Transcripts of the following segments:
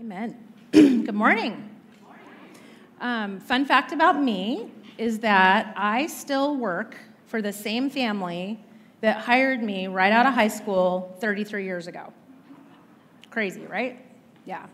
Amen. Good morning. Um, fun fact about me is that I still work for the same family that hired me right out of high school 33 years ago. Crazy, right? Yeah.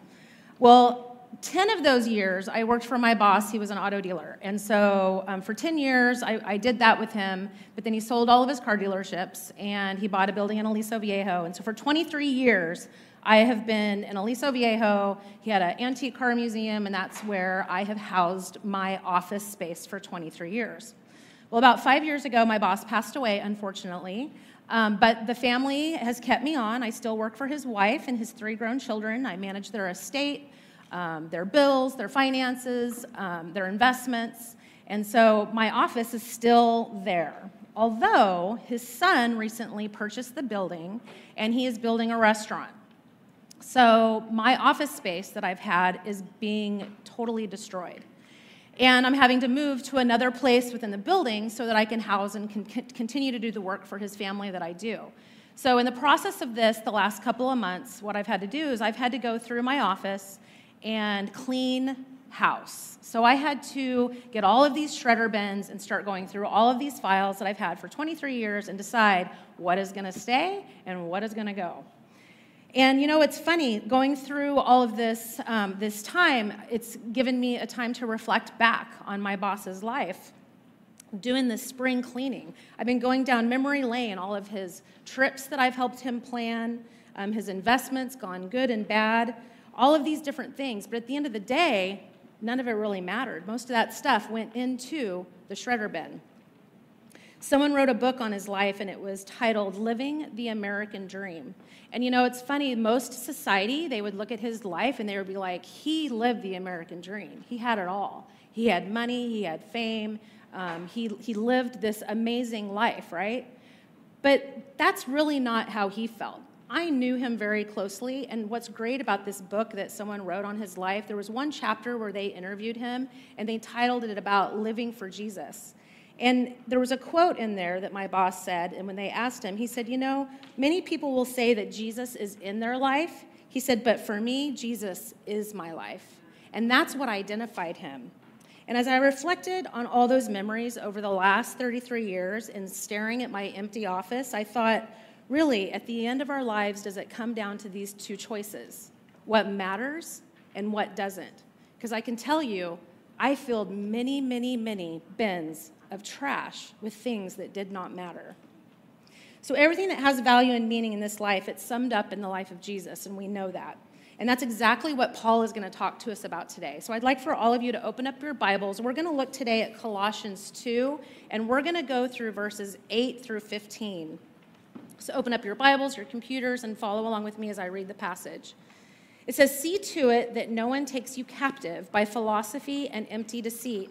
Well, 10 of those years, I worked for my boss. He was an auto dealer. And so um, for 10 years, I, I, did that with him. But then he sold all of his car dealerships and he bought a building in Aliso Viejo. And so for 23 years, I have been in Aliso Viejo. He had an antique car museum, and that's where I have housed my office space for 23 years. Well, about five years ago, my boss passed away, unfortunately. Um, but the family has kept me on. I still work for his wife and his three grown children. I manage their estate um, their bills, their finances, um, their investments. And so my office is still there. Although his son recently purchased the building and he is building a restaurant. So my office space that I've had is being totally destroyed. And I'm having to move to another place within the building so that I can house and can continue to do the work for his family that I do. So, in the process of this, the last couple of months, what I've had to do is I've had to go through my office and clean house. So I had to get all of these shredder bins and start going through all of these files that I've had for 23 years and decide what is going to stay and what is going to go. And you know, it's funny going through all of this um, this time. It's given me a time to reflect back on my boss's life. Doing this spring cleaning, I've been going down memory lane, all of his trips that I've helped him plan, um, his investments, gone good and bad all of these different things. But at the end of the day, none of it really mattered. Most of that stuff went into the shredder bin. Someone wrote a book on his life, and it was titled Living the American Dream. And you know, it's funny, most society, they would look at his life and they would be like, he lived the American dream. He had it all. He had money, he had fame, um, he, he lived this amazing life, right? But that's really not how he felt. I knew him very closely, and what's great about this book that someone wrote on his life, there was one chapter where they interviewed him, and they titled it about living for Jesus. And there was a quote in there that my boss said, and when they asked him, he said, You know, many people will say that Jesus is in their life. He said, But for me, Jesus is my life. And that's what identified him. And as I reflected on all those memories over the last 33 years and staring at my empty office, I thought, really, at the end of our lives, does it come down to these two choices what matters and what doesn't? Because I can tell you, I filled many, many, many bins of trash with things that did not matter. So, everything that has value and meaning in this life, it's summed up in the life of Jesus, and we know that. And that's exactly what Paul is going to talk to us about today. So I'd like for all of you to open up your Bibles. We're going to look today at Colossians 2, and we're going to go through verses 8 through 15. So open up your Bibles, your computers, and follow along with me as I read the passage. It says, See to it that no one takes you captive by philosophy and empty deceit,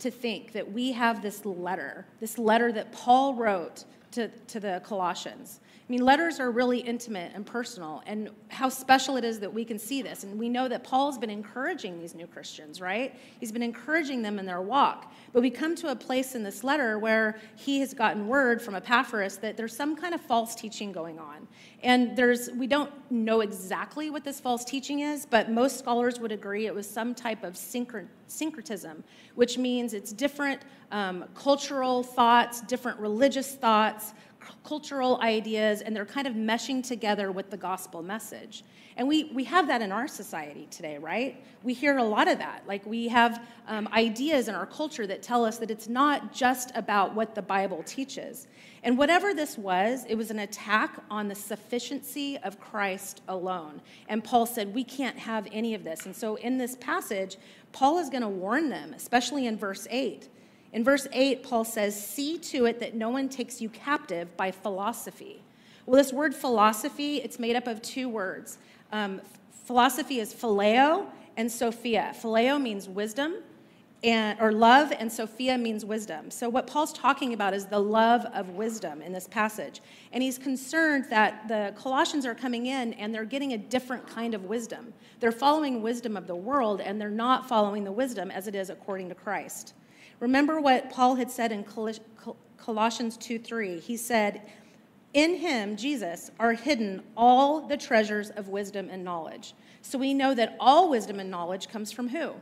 to think that we have this letter, this letter that Paul wrote to, to the Colossians. I mean, letters are really intimate and personal, and how special it is that we can see this. And we know that Paul's been encouraging these new Christians, right? He's been encouraging them in their walk. But we come to a place in this letter where he has gotten word from Epaphras that there's some kind of false teaching going on. And there's, we don't know exactly what this false teaching is, but most scholars would agree it was some type of syncretism, which means it's different um, cultural thoughts, different religious thoughts cultural ideas and they're kind of meshing together with the gospel message. And we, we have that in our society today, right? We hear a lot of that. Like we have um, ideas in our culture that tell us that it's not just about what the Bible teaches. And whatever this was, it was an attack on the sufficiency of Christ alone. And Paul said, we can't have any of this. And so in this passage, Paul is going to warn them, especially in verse 8. In verse 8, Paul says, See to it that no one takes you captive by philosophy. Well, this word philosophy, it's made up of two words. Um, philosophy is phileo and sophia. Phileo means wisdom, and, or love, and Sophia means wisdom. So, what Paul's talking about is the love of wisdom in this passage. And he's concerned that the Colossians are coming in and they're getting a different kind of wisdom. They're following wisdom of the world, and they're not following the wisdom as it is according to Christ. Remember what Paul had said in Colossians 2 3. He said, In him, Jesus, are hidden all the treasures of wisdom and knowledge. So we know that all wisdom and knowledge comes from who?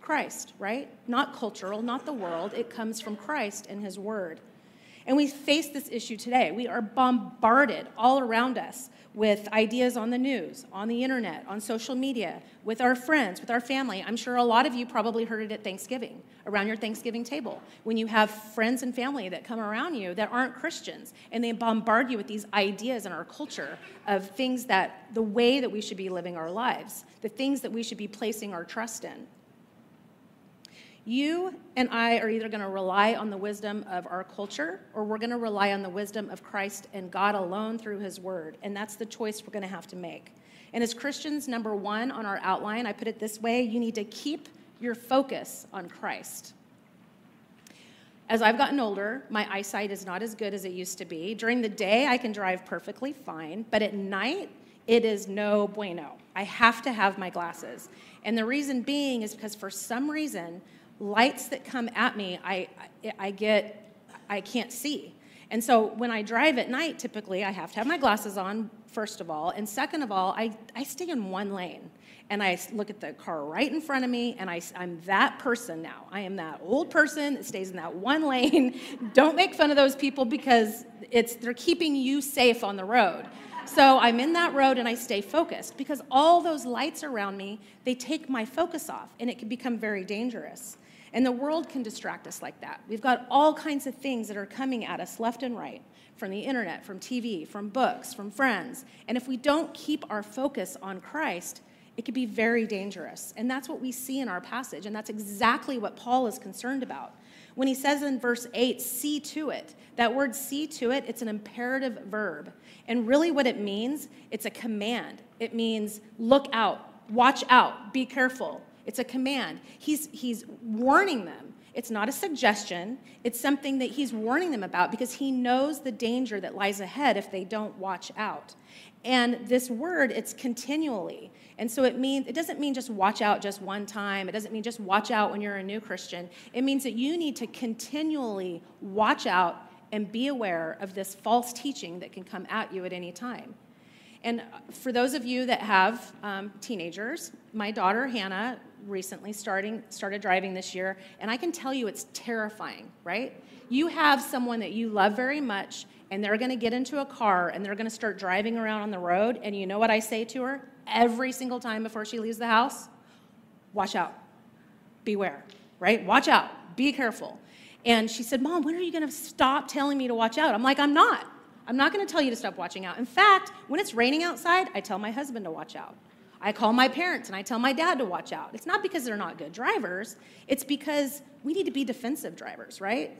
Christ, right? Not cultural, not the world. It comes from Christ and his word. And we face this issue today. We are bombarded all around us with ideas on the news, on the internet, on social media, with our friends, with our family. I'm sure a lot of you probably heard it at Thanksgiving, around your Thanksgiving table, when you have friends and family that come around you that aren't Christians, and they bombard you with these ideas in our culture of things that the way that we should be living our lives, the things that we should be placing our trust in. You and I are either going to rely on the wisdom of our culture or we're going to rely on the wisdom of Christ and God alone through his word. And that's the choice we're going to have to make. And as Christians, number one on our outline, I put it this way you need to keep your focus on Christ. As I've gotten older, my eyesight is not as good as it used to be. During the day, I can drive perfectly fine, but at night, it is no bueno. I have to have my glasses. And the reason being is because for some reason, lights that come at me, I, I get, I can't see. And so when I drive at night, typically I have to have my glasses on, first of all. And second of all, I, I stay in one lane. And I look at the car right in front of me, and I, I'm that person now. I am that old person that stays in that one lane. Don't make fun of those people because it's, they're keeping you safe on the road. So I'm in that road and I stay focused because all those lights around me, they take my focus off, and it can become very dangerous. And the world can distract us like that. We've got all kinds of things that are coming at us left and right from the internet, from TV, from books, from friends. And if we don't keep our focus on Christ, it could be very dangerous. And that's what we see in our passage. And that's exactly what Paul is concerned about. When he says in verse 8, see to it, that word see to it, it's an imperative verb. And really what it means, it's a command. It means look out, watch out, be careful. It's a command. He's, he's warning them. It's not a suggestion, it's something that he's warning them about because he knows the danger that lies ahead if they don't watch out. And this word, it's continually. And so it means it doesn't mean just watch out just one time. It doesn't mean just watch out when you're a new Christian. It means that you need to continually watch out and be aware of this false teaching that can come at you at any time. And for those of you that have um, teenagers, my daughter Hannah recently starting started driving this year, and I can tell you it's terrifying, right? You have someone that you love very much, and they're going to get into a car and they're going to start driving around on the road, and you know what I say to her every single time before she leaves the house? Watch out. Beware, right? Watch out. Be careful. And she said, Mom, when are you going to stop telling me to watch out? I'm like, I'm not. I'm not going to tell you to stop watching out. In fact, when it's raining outside, I tell my husband to watch out. I call my parents and I tell my dad to watch out. It's not because they're not good drivers, it's because we need to be defensive drivers, right?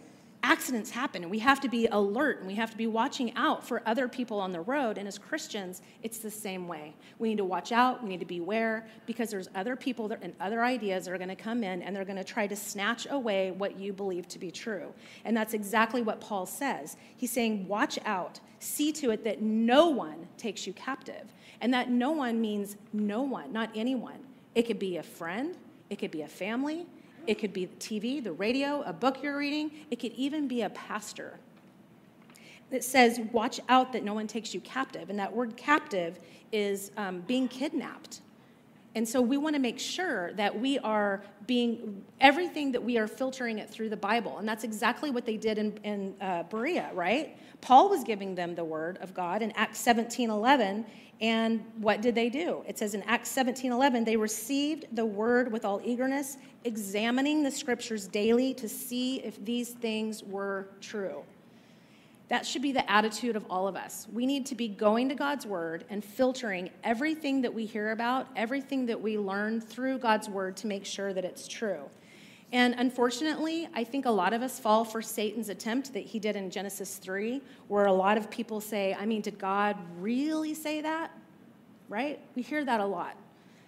Accidents happen and we have to be alert and we have to be watching out for other people on the road. And as Christians, it's the same way. We need to watch out, we need to beware because there's other people and other ideas that are going to come in and they're going to try to snatch away what you believe to be true. And that's exactly what Paul says. He's saying, watch out, see to it that no one takes you captive. And that no one means no one, not anyone. It could be a friend, it could be a family, it could be the TV, the radio, a book you're reading, it could even be a pastor. It says, watch out that no one takes you captive. And that word captive is um, being kidnapped. And so we want to make sure that we are being everything that we are filtering it through the Bible. And that's exactly what they did in, in uh, Berea, right? Paul was giving them the word of God in Acts 17 11. And what did they do? It says in Acts 17 11, they received the word with all eagerness, examining the scriptures daily to see if these things were true. That should be the attitude of all of us. We need to be going to God's Word and filtering everything that we hear about, everything that we learn through God's Word to make sure that it's true. And unfortunately, I think a lot of us fall for Satan's attempt that he did in Genesis 3, where a lot of people say, I mean, did God really say that? Right? We hear that a lot.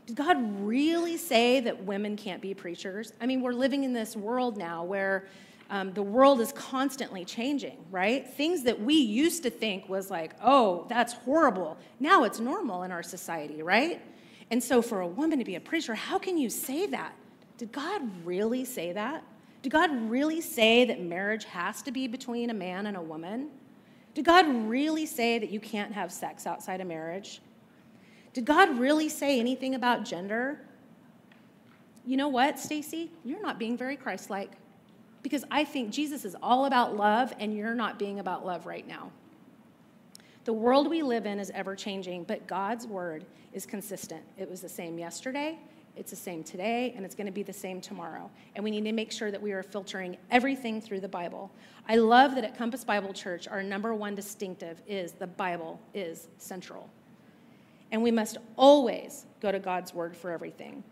Did God really say that women can't be preachers? I mean, we're living in this world now where um, the world is constantly changing, right? Things that we used to think was like, oh, that's horrible. Now it's normal in our society, right? And so for a woman to be a preacher, how can you say that? Did God really say that? Did God really say that marriage has to be between a man and a woman? Did God really say that you can't have sex outside of marriage? Did God really say anything about gender? You know what, Stacy? You're not being very Christ like because I think Jesus is all about love and you're not being about love right now. The world we live in is ever changing, but God's word is consistent. It was the same yesterday, it's the same today, and it's going to be the same tomorrow. And we need to make sure that we are filtering everything through the Bible. I love that at Compass Bible Church, our number one distinctive is the Bible is central. And we must always go to God's word for everything.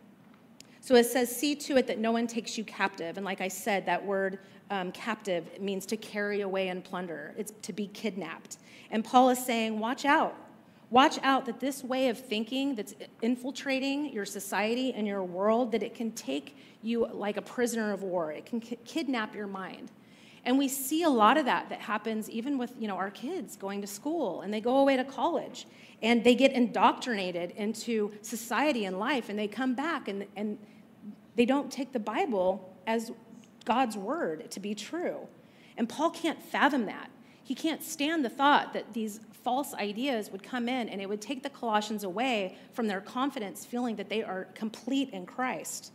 So it says, see to it that no one takes you captive. And like I said, that word um, captive means to carry away and plunder, it's to be kidnapped. And Paul is saying, watch out. Watch out that this way of thinking that's infiltrating your society and your world, that it can take you like a prisoner of war. It can ki- kidnap your mind. And we see a lot of that that happens even with you know, our kids going to school and they go away to college and they get indoctrinated into society and life and they come back and, and they don't take the Bible as God's word to be true. And Paul can't fathom that. He can't stand the thought that these false ideas would come in and it would take the Colossians away from their confidence, feeling that they are complete in Christ.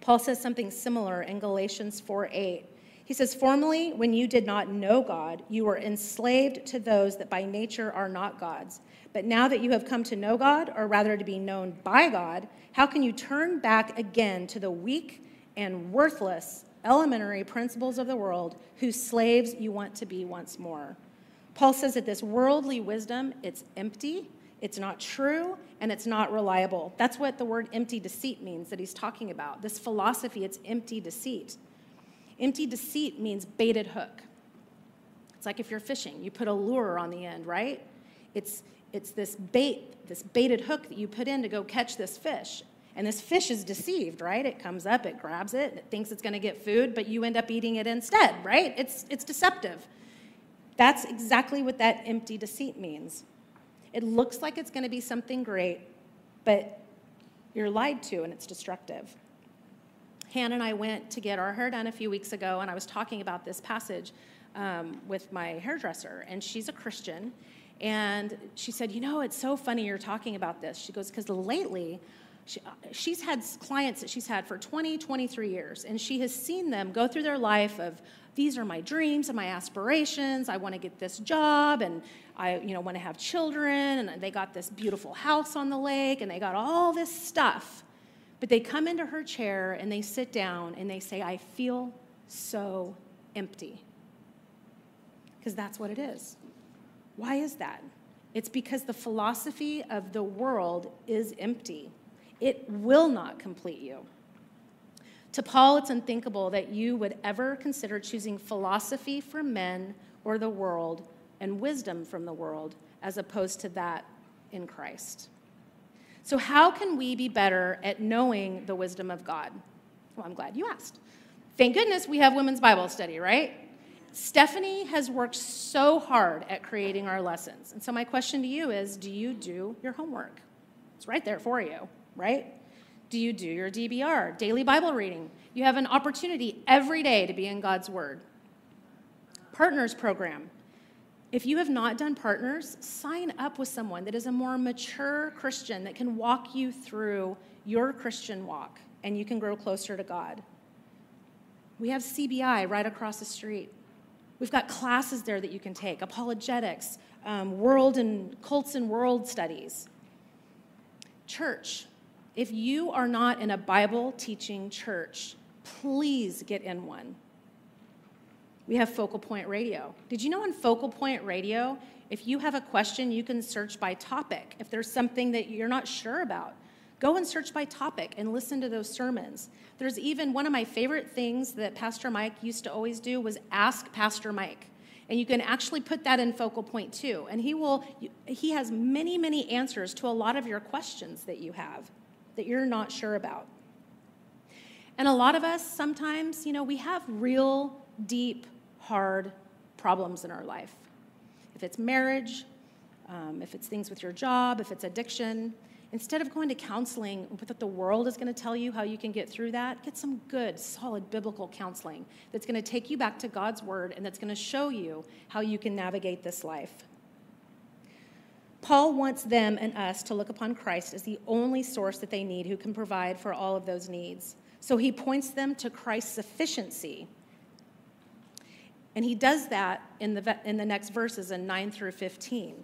Paul says something similar in Galatians 4 8. He says, Formerly, when you did not know God, you were enslaved to those that by nature are not gods. But now that you have come to know God, or rather to be known by God, how can you turn back again to the weak and worthless elementary principles of the world whose slaves you want to be once more? Paul says that this worldly wisdom, it's empty, it's not true, and it's not reliable. That's what the word empty deceit means that he's talking about. This philosophy, it's empty deceit. Empty deceit means baited hook. It's like if you're fishing, you put a lure on the end, right? It's it's this bait, this baited hook that you put in to go catch this fish. And this fish is deceived, right? It comes up, it grabs it, it thinks it's going to get food, but you end up eating it instead, right? It's, it's deceptive. That's exactly what that empty deceit means. It looks like it's going to be something great, but you're lied to and it's destructive. Hannah and I went to get our hair done a few weeks ago, and I was talking about this passage um, with my hairdresser, and she's a Christian. And she said, You know, it's so funny you're talking about this. She goes, Because lately, she, she's had clients that she's had for 20, 23 years, and she has seen them go through their life of, these are my dreams and my aspirations. I want to get this job, and I, you know, want to have children, and they got this beautiful house on the lake, and they got all this stuff. But they come into her chair and they sit down and they say, I feel so empty. Because that's what it is. Why is that? It's because the philosophy of the world is empty. It will not complete you. To Paul, it's unthinkable that you would ever consider choosing philosophy from men or the world and wisdom from the world as opposed to that in Christ. So, how can we be better at knowing the wisdom of God? Well, I'm glad you asked. Thank goodness we have women's Bible study, right? Stephanie has worked so hard at creating our lessons. And so, my question to you is do you do your homework? It's right there for you, right? Do you do your DBR, daily Bible reading? You have an opportunity every day to be in God's Word. Partners program. If you have not done partners, sign up with someone that is a more mature Christian that can walk you through your Christian walk and you can grow closer to God. We have CBI right across the street. We've got classes there that you can take apologetics, um, world and cults and world studies. Church, if you are not in a Bible teaching church, please get in one. We have Focal Point Radio. Did you know on Focal Point Radio, if you have a question, you can search by topic. If there's something that you're not sure about, go and search by topic and listen to those sermons. There's even one of my favorite things that Pastor Mike used to always do was ask Pastor Mike. And you can actually put that in focal point too. And he will he has many many answers to a lot of your questions that you have that you're not sure about. And a lot of us sometimes, you know, we have real deep hard problems in our life. If it's marriage, um, if it's things with your job, if it's addiction, instead of going to counseling with what the world is going to tell you how you can get through that, get some good, solid biblical counseling that's going to take you back to God's word and that's going to show you how you can navigate this life. Paul wants them and us to look upon Christ as the only source that they need who can provide for all of those needs. So he points them to Christ's sufficiency and he does that in the, in the next verses in 9 through 15.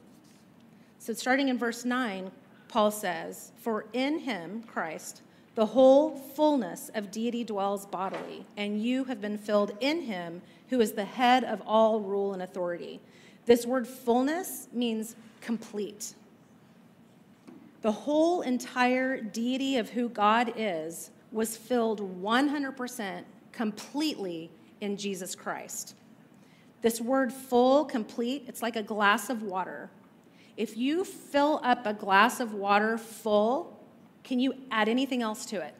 So, starting in verse 9, Paul says, For in him, Christ, the whole fullness of deity dwells bodily, and you have been filled in him, who is the head of all rule and authority. This word fullness means complete. The whole entire deity of who God is was filled 100% completely in Jesus Christ. This word full, complete, it's like a glass of water. If you fill up a glass of water full, can you add anything else to it?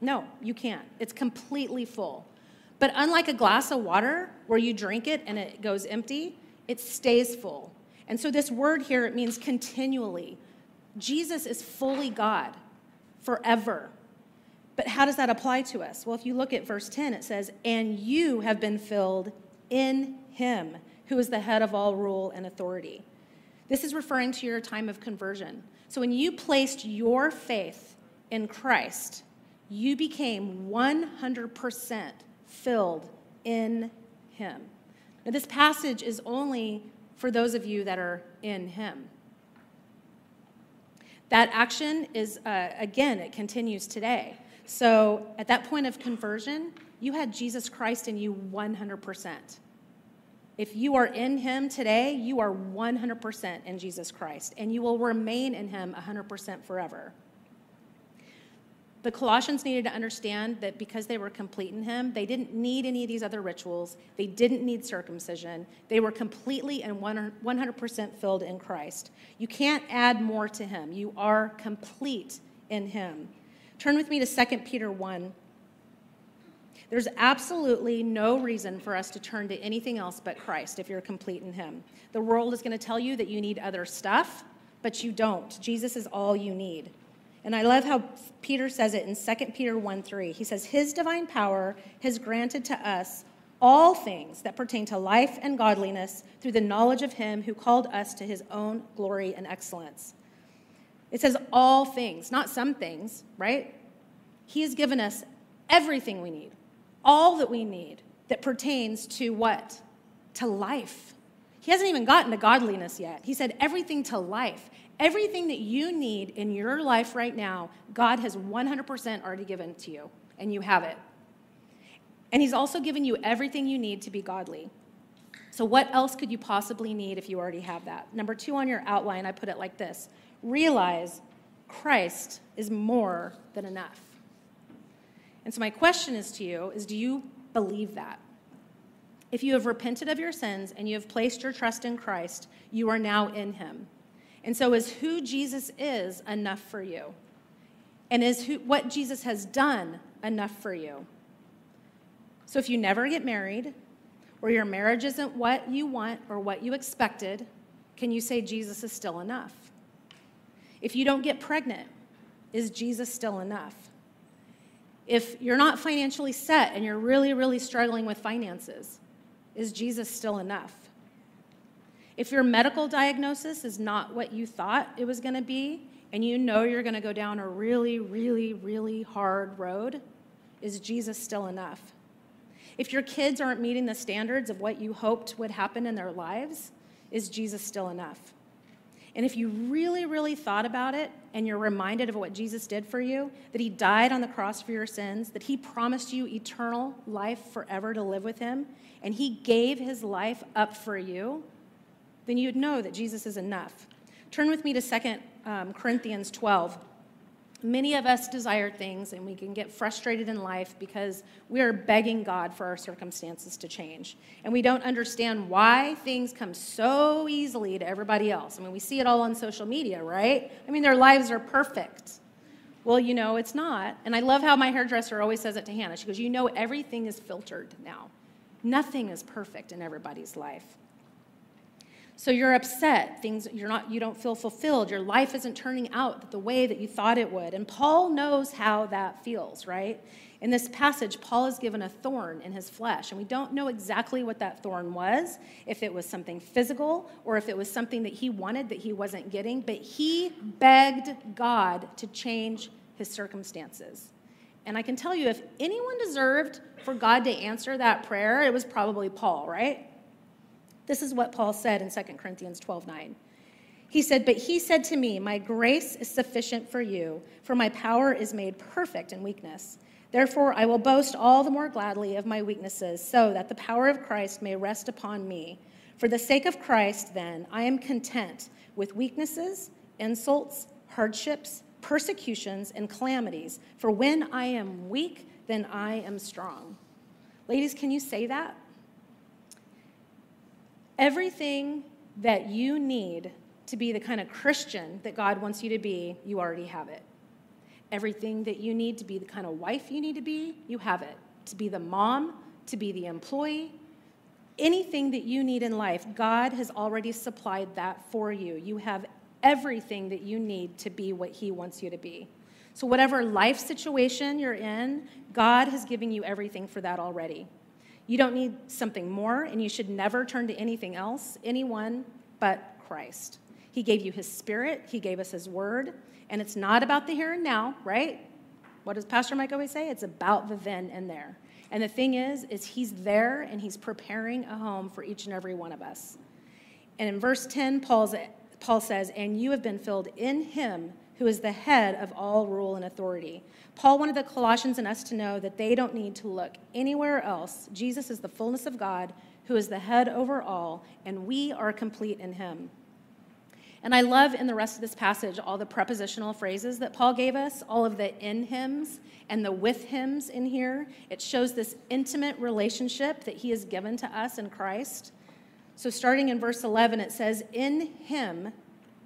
No, you can't. It's completely full. But unlike a glass of water where you drink it and it goes empty, it stays full. And so this word here, it means continually. Jesus is fully God forever. But how does that apply to us? Well, if you look at verse 10, it says, And you have been filled in him, who is the head of all rule and authority. This is referring to your time of conversion. So when you placed your faith in Christ, you became 100% filled in him. Now, this passage is only for those of you that are in him. That action is, uh, again, it continues today. So at that point of conversion, you had Jesus Christ in you 100%. If you are in Him today, you are 100% in Jesus Christ, and you will remain in Him 100% forever. The Colossians needed to understand that because they were complete in Him, they didn't need any of these other rituals. They didn't need circumcision. They were completely and 100% filled in Christ. You can't add more to Him. You are complete in Him. Turn with me to 2 Peter 1. There's absolutely no reason for us to turn to anything else but Christ if you're complete in Him. The world is going to tell you that you need other stuff, but you don't. Jesus is all you need. And I love how Peter says it in 2 Peter 1 3. He says, His divine power has granted to us all things that pertain to life and godliness through the knowledge of Him who called us to His own glory and excellence. It says all things, not some things, right? He has given us everything we need, all that we need that pertains to what? To life. He hasn't even gotten to godliness yet. He said everything to life. Everything that you need in your life right now, God has 100% already given to you, and you have it. And He's also given you everything you need to be godly. So, what else could you possibly need if you already have that? Number two on your outline, I put it like this realize Christ is more than enough. And so my question is to you is do you believe that? If you have repented of your sins and you have placed your trust in Christ, you are now in him. And so is who Jesus is enough for you? And is who, what Jesus has done enough for you? So if you never get married, or your marriage isn't what you want or what you expected, can you say Jesus is still enough? If you don't get pregnant, is Jesus still enough? If you're not financially set and you're really, really struggling with finances, is Jesus still enough? If your medical diagnosis is not what you thought it was going to be, and you know you're going to go down a really, really, really hard road, is Jesus still enough? If your kids aren't meeting the standards of what you hoped would happen in their lives, is Jesus still enough? And if you really, really thought about it and you're reminded of what Jesus did for you, that he died on the cross for your sins, that he promised you eternal life forever to live with him, and he gave his life up for you, then you'd know that Jesus is enough. Turn with me to 2 um, Corinthians 12. Many of us desire things and we can get frustrated in life because we are begging God for our circumstances to change. And we don't understand why things come so easily to everybody else. I mean, we see it all on social media, right? I mean, their lives are perfect. Well, you know, it's not. And I love how my hairdresser always says it to Hannah. She goes, You know, everything is filtered now, nothing is perfect in everybody's life. So you're upset, things you're not you don't feel fulfilled, your life isn't turning out the way that you thought it would. And Paul knows how that feels, right? In this passage, Paul is given a thorn in his flesh, and we don't know exactly what that thorn was, if it was something physical or if it was something that he wanted that he wasn't getting, but he begged God to change his circumstances. And I can tell you, if anyone deserved for God to answer that prayer, it was probably Paul, right? This is what Paul said in 2 Corinthians 12 9. He said, But he said to me, My grace is sufficient for you, for my power is made perfect in weakness. Therefore, I will boast all the more gladly of my weaknesses, so that the power of Christ may rest upon me. For the sake of Christ, then, I am content with weaknesses, insults, hardships, persecutions, and calamities. For when I am weak, then I am strong. Ladies, can you say that? Everything that you need to be the kind of Christian that God wants you to be, you already have it. Everything that you need to be the kind of wife you need to be, you have it. To be the mom, to be the employee, anything that you need in life, God has already supplied that for you. You have everything that you need to be what He wants you to be. So, whatever life situation you're in, God has given you everything for that already. You don't need something more, and you should never turn to anything else, anyone but Christ. He gave you his spirit, he gave us his word, and it's not about the here and now, right? What does Pastor Mike always say? It's about the then and there. And the thing is, is he's there and he's preparing a home for each and every one of us. And in verse 10, Paul's, Paul says, And you have been filled in him who is the head of all rule and authority. Paul wanted the Colossians and us to know that they don't need to look anywhere else. Jesus is the fullness of God, who is the head over all, and we are complete in him. And I love in the rest of this passage all the prepositional phrases that Paul gave us, all of the in hims and the with hims in here. It shows this intimate relationship that he has given to us in Christ. So, starting in verse 11, it says, In him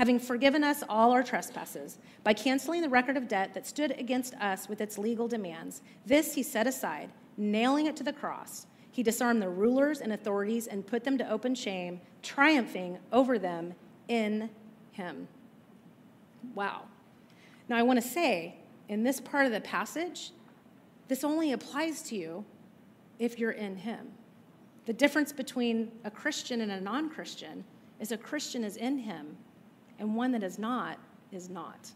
having forgiven us all our trespasses by canceling the record of debt that stood against us with its legal demands. This he set aside, nailing it to the cross. He disarmed the rulers and authorities and put them to open shame, triumphing over them in him. Wow. Now, I want to say in this part of the passage, this only applies to you if you're in him. The difference between a Christian and a non Christian is a Christian is in him and one that is not is not.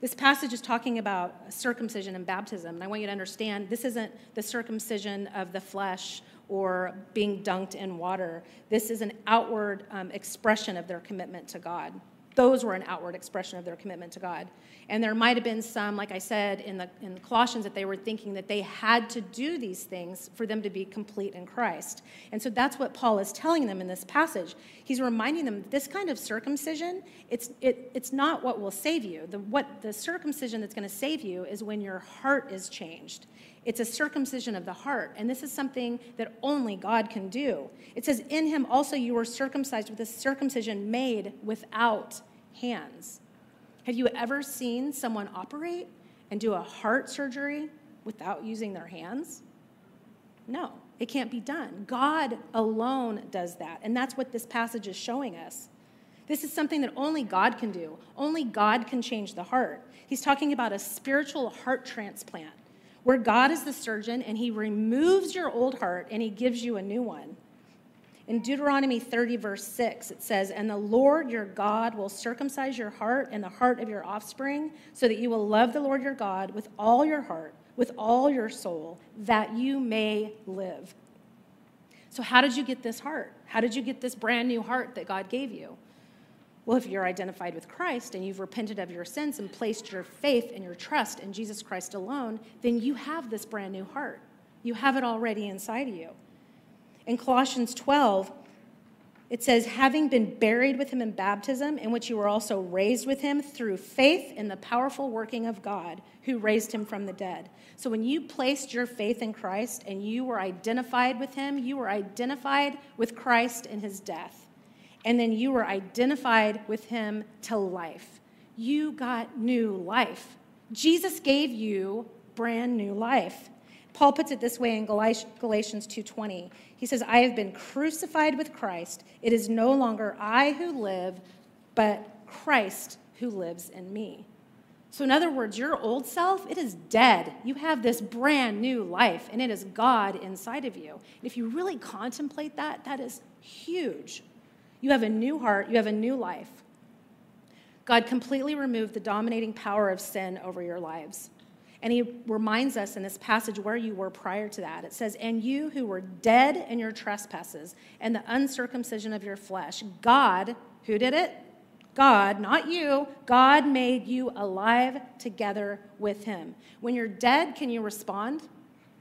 This passage is talking about circumcision and baptism, and I want you to understand this isn't the circumcision of the flesh or being dunked in water. This is an outward um, expression of their commitment to God those were an outward expression of their commitment to God. And there might have been some, like I said in the in the Colossians, that they were thinking that they had to do these things for them to be complete in Christ. And so that's what Paul is telling them in this passage. He's reminding them this kind of circumcision, it's it, it's not what will save you. The what the circumcision that's going to save you is when your heart is changed. It's a circumcision of the heart. And this is something that only God can do. It says, In him also you were circumcised with a circumcision made without hands. Have you ever seen someone operate and do a heart surgery without using their hands? No, it can't be done. God alone does that. And that's what this passage is showing us. This is something that only God can do. Only God can change the heart. He's talking about a spiritual heart transplant where God is the surgeon and he removes your old heart and he gives you a new one. In Deuteronomy 30, verse 6, it says, And the Lord your God will circumcise your heart and the heart of your offspring, so that you will love the Lord your God with all your heart, with all your soul, that you may live. So, how did you get this heart? How did you get this brand new heart that God gave you? Well, if you're identified with Christ and you've repented of your sins and placed your faith and your trust in Jesus Christ alone, then you have this brand new heart. You have it already inside of you. In Colossians 12, it says, having been buried with him in baptism, in which you were also raised with him through faith in the powerful working of God who raised him from the dead. So when you placed your faith in Christ and you were identified with him, you were identified with Christ in his death and then you were identified with him to life. You got new life. Jesus gave you brand new life. Paul puts it this way in Galatians 2:20. He says, "I have been crucified with Christ. It is no longer I who live, but Christ who lives in me." So in other words, your old self, it is dead. You have this brand new life and it is God inside of you. And if you really contemplate that, that is huge. You have a new heart, you have a new life. God completely removed the dominating power of sin over your lives. And he reminds us in this passage where you were prior to that. It says, And you who were dead in your trespasses and the uncircumcision of your flesh, God, who did it? God, not you, God made you alive together with him. When you're dead, can you respond?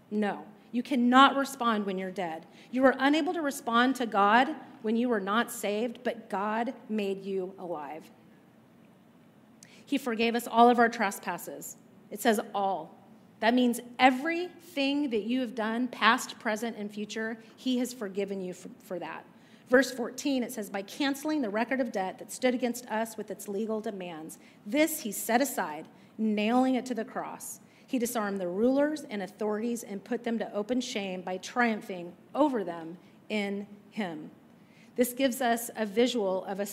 No. You cannot respond when you're dead. You are unable to respond to God when you were not saved, but God made you alive. He forgave us all of our trespasses. It says all. That means everything that you have done, past, present, and future, He has forgiven you for, for that. Verse 14, it says, By canceling the record of debt that stood against us with its legal demands, this He set aside, nailing it to the cross. He disarmed the rulers and authorities and put them to open shame by triumphing over them in Him. This gives us a visual of a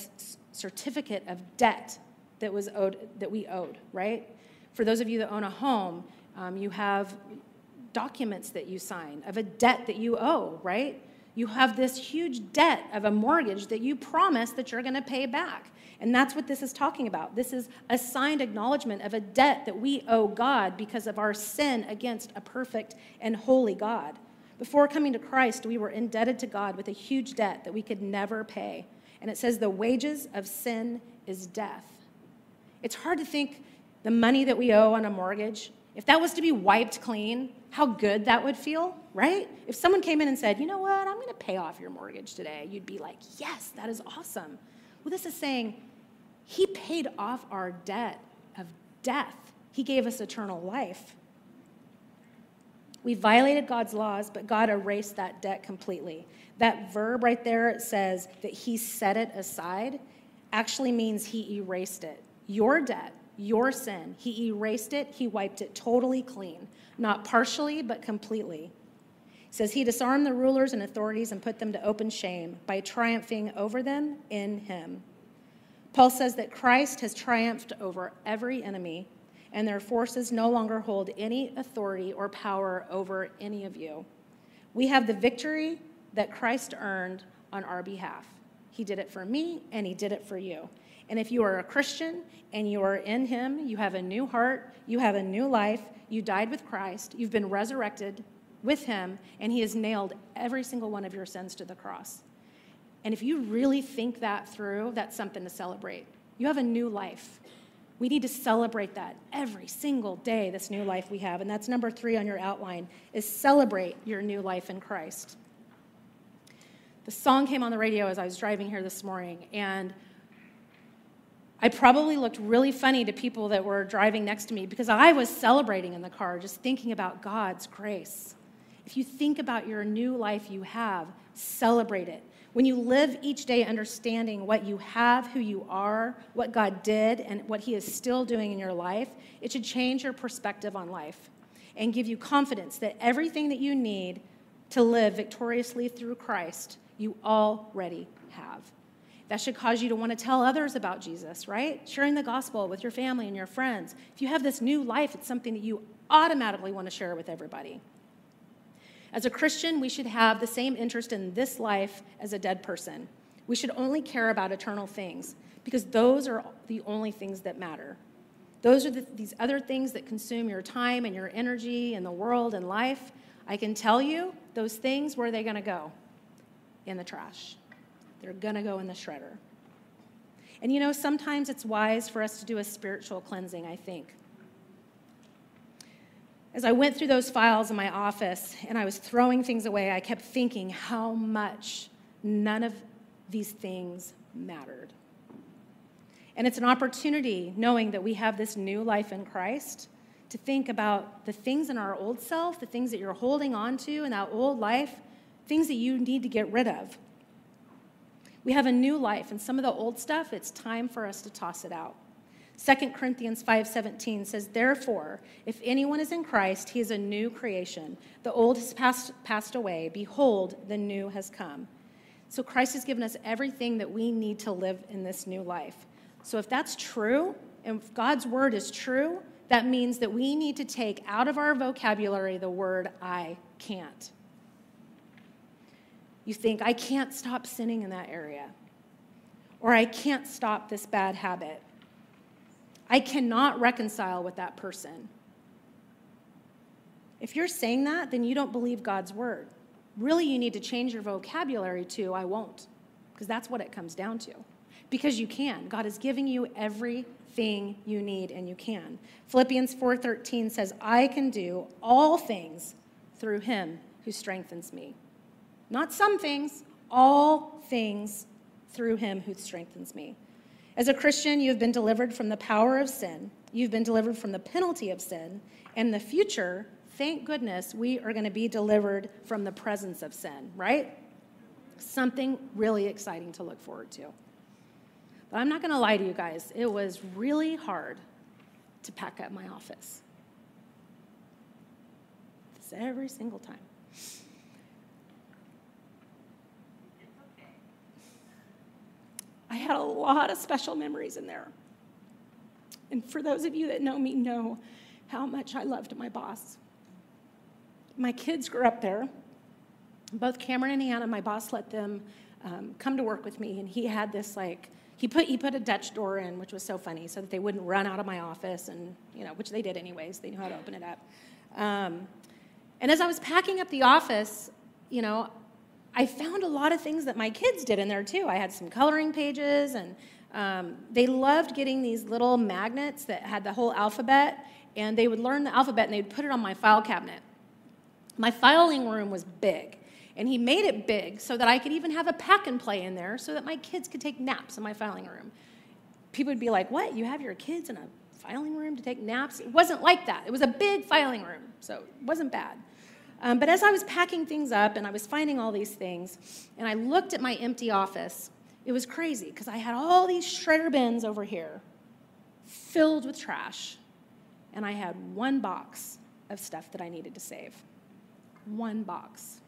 certificate of debt that was owed that we owed, right? For those of you that own a home, um, you have documents that you sign of a debt that you owe, right? You have this huge debt of a mortgage that you promise that you're going to pay back. And that's what this is talking about. This is a signed acknowledgement of a debt that we owe God because of our sin against a perfect and holy God. Before coming to Christ, we were indebted to God with a huge debt that we could never pay. And it says the wages of sin is death. It's hard to think the money that we owe on a mortgage, if that was to be wiped clean, how good that would feel, right? If someone came in and said, you know what, I'm going to pay off your mortgage today, you'd be like, yes, that is awesome. Well, this is saying he paid off our debt of death, he gave us eternal life. We violated God's laws, but God erased that debt completely. That verb right there says that he set it aside actually means he erased it. Your debt, your sin, he erased it, he wiped it totally clean, not partially, but completely. He says he disarmed the rulers and authorities and put them to open shame by triumphing over them in him. Paul says that Christ has triumphed over every enemy and their forces no longer hold any authority or power over any of you. We have the victory that Christ earned on our behalf. He did it for me, and He did it for you. And if you are a Christian and you are in Him, you have a new heart, you have a new life, you died with Christ, you've been resurrected with Him, and He has nailed every single one of your sins to the cross. And if you really think that through, that's something to celebrate. You have a new life. We need to celebrate that every single day, this new life we have. And that's number three on your outline, is celebrate your new life in Christ. The song came on the radio as I was driving here this morning, and I probably looked really funny to people that were driving next to me because I was celebrating in the car, just thinking about God's grace. If you think about your new life you have, celebrate it. When you live each day understanding what you have, who you are, what God did, and what He is still doing in your life, it should change your perspective on life and give you confidence that everything that you need to live victoriously through Christ, you already have. That should cause you to want to tell others about Jesus, right? Sharing the gospel with your family and your friends. If you have this new life, it's something that you automatically want to share with everybody. As a Christian, we should have the same interest in this life as a dead person. We should only care about eternal things because those are the only things that matter. Those are the, these other things that consume your time and your energy and the world and life. I can tell you those things, where are they going to go? In the trash. They're going to go in the shredder. And you know, sometimes it's wise for us to do a spiritual cleansing, I think. As I went through those files in my office and I was throwing things away, I kept thinking how much none of these things mattered. And it's an opportunity, knowing that we have this new life in Christ, to think about the things in our old self, the things that you're holding on to in that old life, things that you need to get rid of. We have a new life, and some of the old stuff, it's time for us to toss it out. 2 Corinthians 5:17 says, "Therefore, if anyone is in Christ, he is a new creation. The old has passed, passed away; behold, the new has come." So Christ has given us everything that we need to live in this new life. So if that's true, and if God's word is true, that means that we need to take out of our vocabulary the word I can't. You think, I can't stop sinning in that area, or I can't stop this bad habit. I cannot reconcile with that person. If you're saying that, then you don't believe God's word. Really, you need to change your vocabulary to I won't, because that's what it comes down to. Because you can. God is giving you everything you need and you can. Philippians 4:13 says, "I can do all things through him who strengthens me." Not some things, all things through him who strengthens me. As a Christian, you have been delivered from the power of sin. You've been delivered from the penalty of sin. And the future, thank goodness, we are going to be delivered from the presence of sin, right? Something really exciting to look forward to. But I'm not going to lie to you guys, it was really hard to pack up my office. This every single time. I had a lot of special memories in there. And for those of you that know me, know how much I loved my boss. My kids grew up there. Both Cameron and Anna, my boss let them um, come to work with me, and he had this like he put he put a Dutch door in, which was so funny, so that they wouldn't run out of my office, and you know, which they did anyways. They knew how to open it up. Um, and as I was packing up the office, you know, I found a lot of things that my kids did in there too. I had some coloring pages, and um, they loved getting these little magnets that had the whole alphabet, and they would learn the alphabet and they'd put it on my file cabinet. My filing room was big, and he made it big so that I could even have a pack and play in there so that my kids could take naps in my filing room. People would be like, What? You have your kids in a filing room to take naps? It wasn't like that. It was a big filing room, so it wasn't bad. Um, but as I was packing things up and I was finding all these things, and I looked at my empty office, it was crazy because I had all these shredder bins over here filled with trash, and I had one box of stuff that I needed to save. One box.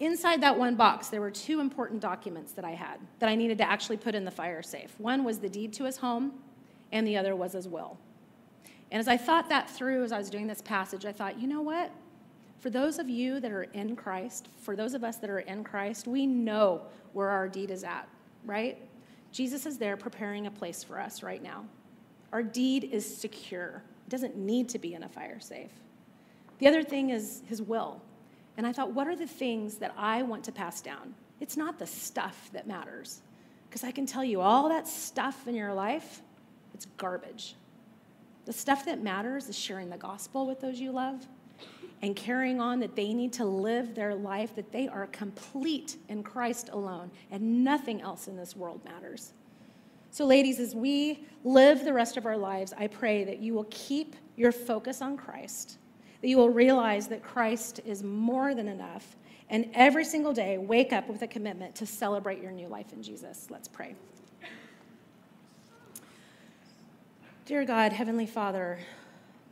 Inside that one box, there were two important documents that I had that I needed to actually put in the fire safe. One was the deed to his home, and the other was his will. And as I thought that through as I was doing this passage, I thought, you know what? For those of you that are in Christ, for those of us that are in Christ, we know where our deed is at, right? Jesus is there preparing a place for us right now. Our deed is secure, it doesn't need to be in a fire safe. The other thing is his will. And I thought, what are the things that I want to pass down? It's not the stuff that matters. Because I can tell you, all that stuff in your life, it's garbage. The stuff that matters is sharing the gospel with those you love and carrying on that they need to live their life, that they are complete in Christ alone, and nothing else in this world matters. So, ladies, as we live the rest of our lives, I pray that you will keep your focus on Christ, that you will realize that Christ is more than enough, and every single day wake up with a commitment to celebrate your new life in Jesus. Let's pray. Dear God, Heavenly Father,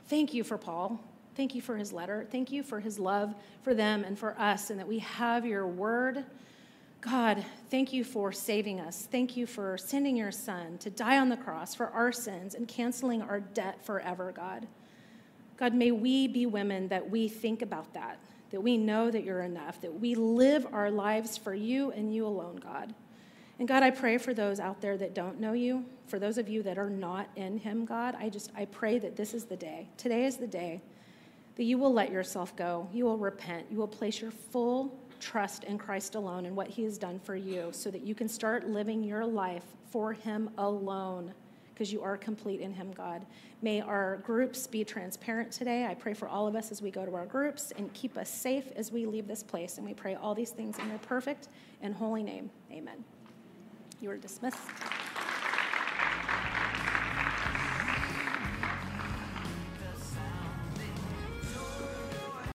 thank you for Paul. Thank you for his letter. Thank you for his love for them and for us, and that we have your word. God, thank you for saving us. Thank you for sending your son to die on the cross for our sins and canceling our debt forever, God. God, may we be women that we think about that, that we know that you're enough, that we live our lives for you and you alone, God. And God, I pray for those out there that don't know you, for those of you that are not in him, God, I just I pray that this is the day. Today is the day that you will let yourself go. You will repent. You will place your full trust in Christ alone and what he has done for you so that you can start living your life for him alone because you are complete in him, God. May our groups be transparent today. I pray for all of us as we go to our groups and keep us safe as we leave this place. And we pray all these things in your perfect and holy name. Amen. You are dismissed.